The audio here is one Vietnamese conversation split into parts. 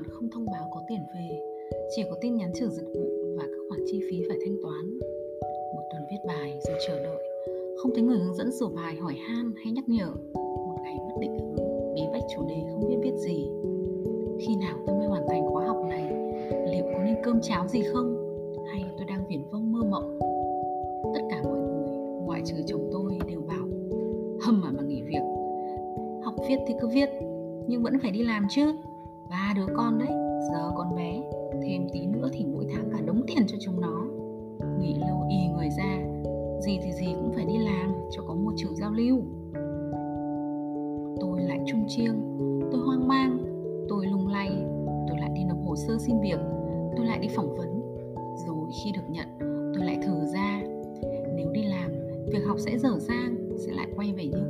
khoản không thông báo có tiền về, chỉ có tin nhắn trừ dịch vụ và các khoản chi phí phải thanh toán. Một tuần viết bài rồi chờ đợi, không thấy người hướng dẫn sửa bài hỏi han hay nhắc nhở. Một ngày mất định hướng, bí bách chủ đề không biết viết gì. Khi nào tôi mới hoàn thành khóa học này? Liệu có nên cơm cháo gì không? Hay tôi đang viển vông mơ mộng? Tất cả mọi người, ngoại trừ chồng tôi đều bảo hâm mà mà nghỉ việc. Học viết thì cứ viết, nhưng vẫn phải đi làm chứ Ba đứa con đấy, giờ còn bé Thêm tí nữa thì mỗi tháng cả đống tiền cho chúng nó. Nghỉ lâu y người ra gì thì gì cũng phải đi làm cho có môi trường giao lưu. Tôi lại trung chiêng tôi hoang mang tôi lung lay tôi lại đi nộp hồ sơ xin việc tôi lại đi phỏng vấn. Rồi khi được nhận tôi lại thử ra nếu đi làm việc học sẽ dở dang sẽ lại quay về như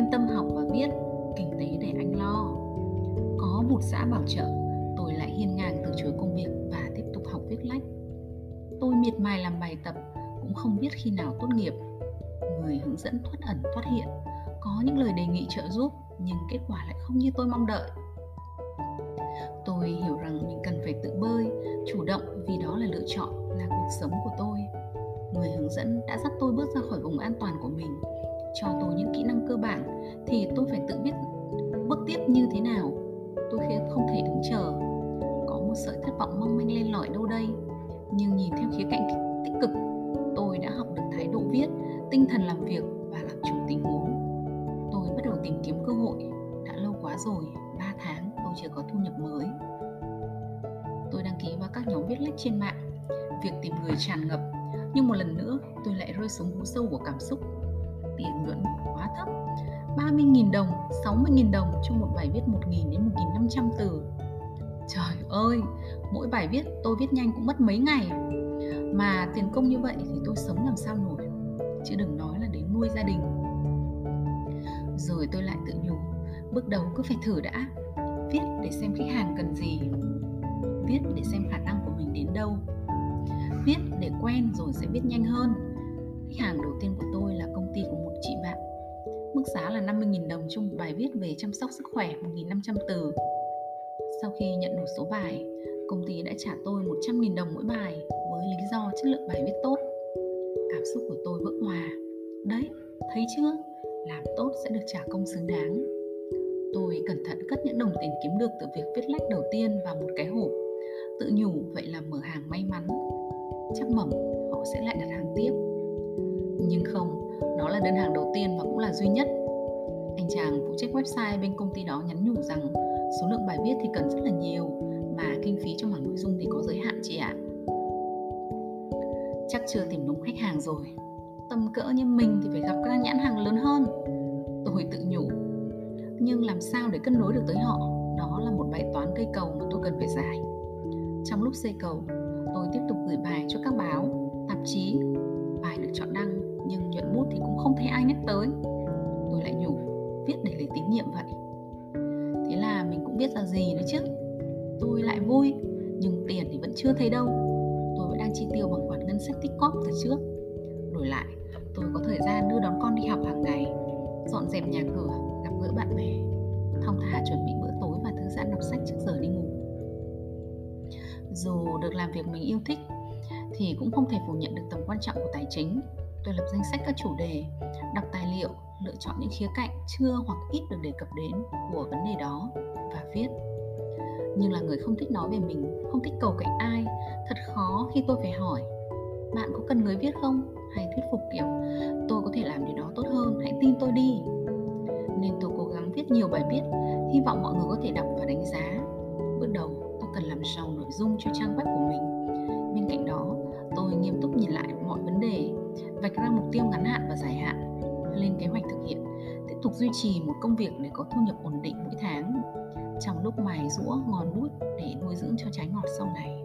yên tâm học và viết kinh tế để anh lo có một xã bảo trợ tôi lại hiên ngang từ chối công việc và tiếp tục học viết lách. Tôi miệt mài làm bài tập, cũng không biết khi nào tốt nghiệp. Người hướng dẫn thoát ẩn thoát hiện, có những lời đề nghị trợ giúp nhưng kết quả lại không như tôi mong đợi. Tôi hiểu rằng mình cần phải tự bơi, chủ động vì đó là lựa chọn, là cuộc sống của tôi. Người hướng dẫn đã dắt tôi bước ra khỏi vùng an toàn của mình, cho tôi những kỹ năng cơ bản, thì tôi phải tự biết bước tiếp như thế nào. Tôi không thể đứng chờ. Có một sợi thất vọng mong manh lên lỏi đâu đây. Nhưng nhìn theo khía cạnh tích cực, tôi đã học được thái độ viết, tinh thần làm việc và làm chủ tình huống. Tôi bắt đầu tìm kiếm cơ hội. Đã lâu quá rồi 3 tháng tôi chưa có thu nhập mới. Tôi đăng ký vào các nhóm viết lách trên mạng. Việc tìm người tràn ngập. Nhưng một lần nữa, tôi lại rơi xuống hố sâu của cảm xúc tiền nhuận quá thấp. 30.000 đồng, 60.000 đồng cho một bài viết 1.000 đến 1.500 từ. Trời ơi, mỗi bài viết tôi viết nhanh cũng mất mấy ngày. Mà tiền công như vậy thì tôi sống làm sao nổi? Chứ đừng nói là đến nuôi gia đình. Rồi tôi lại tự nhủ Bước đầu cứ phải thử đã. Viết để xem khách hàng cần gì. Viết để xem khả năng của mình đến đâu. Viết để quen rồi sẽ viết nhanh hơn. Khách hàng đầu tiên của tôi là công ty của một chị bạn Mức giá là 50.000 đồng trong một bài viết về chăm sóc sức khỏe 1.500 từ sau khi nhận đủ số bài, công ty đã trả tôi 100.000 đồng mỗi bài với lý do chất lượng bài viết tốt. Cảm xúc của tôi vỡ hòa. Đấy, thấy chưa? Làm tốt sẽ được trả công xứng đáng. Tôi cẩn thận cất những đồng tiền kiếm được từ việc viết lách đầu tiên vào một cái hộp. Tự nhủ vậy là mở hàng may mắn. Chắc mẩm họ sẽ lại đặt hàng tiếp. Nhưng không, đó là đơn hàng đầu tiên và cũng là duy nhất. Anh chàng phụ trách website bên công ty đó nhắn nhủ rằng số lượng bài viết thì cần rất là nhiều mà kinh phí cho mảng nội dung thì có giới hạn chị ạ. Chắc chưa tìm đúng khách hàng rồi. Tầm cỡ như mình thì phải gặp các nhãn hàng lớn hơn. Tôi tự nhủ. Nhưng làm sao để cân đối được tới họ? Đó là một bài toán cây cầu mà tôi cần phải giải. Trong lúc xây cầu tôi tiếp tục gửi bài cho các báo tạp chí bài được chọn đăng nhưng nhuận bút thì cũng không thấy ai nhắc tới. Tôi lại nhủ, viết để lấy tín nhiệm vậy. Thế là mình cũng biết ra gì nữa chứ. Tôi lại vui, nhưng tiền thì vẫn chưa thấy đâu. Tôi vẫn đang chi tiêu bằng khoản ngân sách tích cóp từ trước. Đổi lại, tôi có thời gian đưa đón con đi học hàng ngày, dọn dẹp nhà cửa, gặp gỡ bạn bè. Thong thả chuẩn bị bữa tối và thư giãn đọc sách trước giờ đi ngủ. Dù được làm việc mình yêu thích, thì cũng không thể phủ nhận được tầm quan trọng của tài chính tôi lập danh sách các chủ đề, đọc tài liệu, lựa chọn những khía cạnh chưa hoặc ít được đề cập đến của vấn đề đó và viết. Nhưng là người không thích nói về mình, không thích cầu cạnh ai, thật khó khi tôi phải hỏi, bạn có cần người viết không? Hay thuyết phục, kiểu, tôi có thể làm điều đó tốt hơn, hãy tin tôi đi. Nên tôi cố gắng viết nhiều bài viết, hy vọng mọi người có thể đọc và đánh giá. Bước đầu, tôi cần làm giàu nội dung cho trang web của mình. Bên cạnh đó tôi nghiêm túc nhìn lại mọi vấn đề, vạch ra mục tiêu ngắn hạn và dài hạn, lên kế hoạch thực hiện, tiếp tục duy trì một công việc để có thu nhập ổn định mỗi tháng. Trong lúc mài rũa ngòn bút để nuôi dưỡng cho trái ngọt sau này.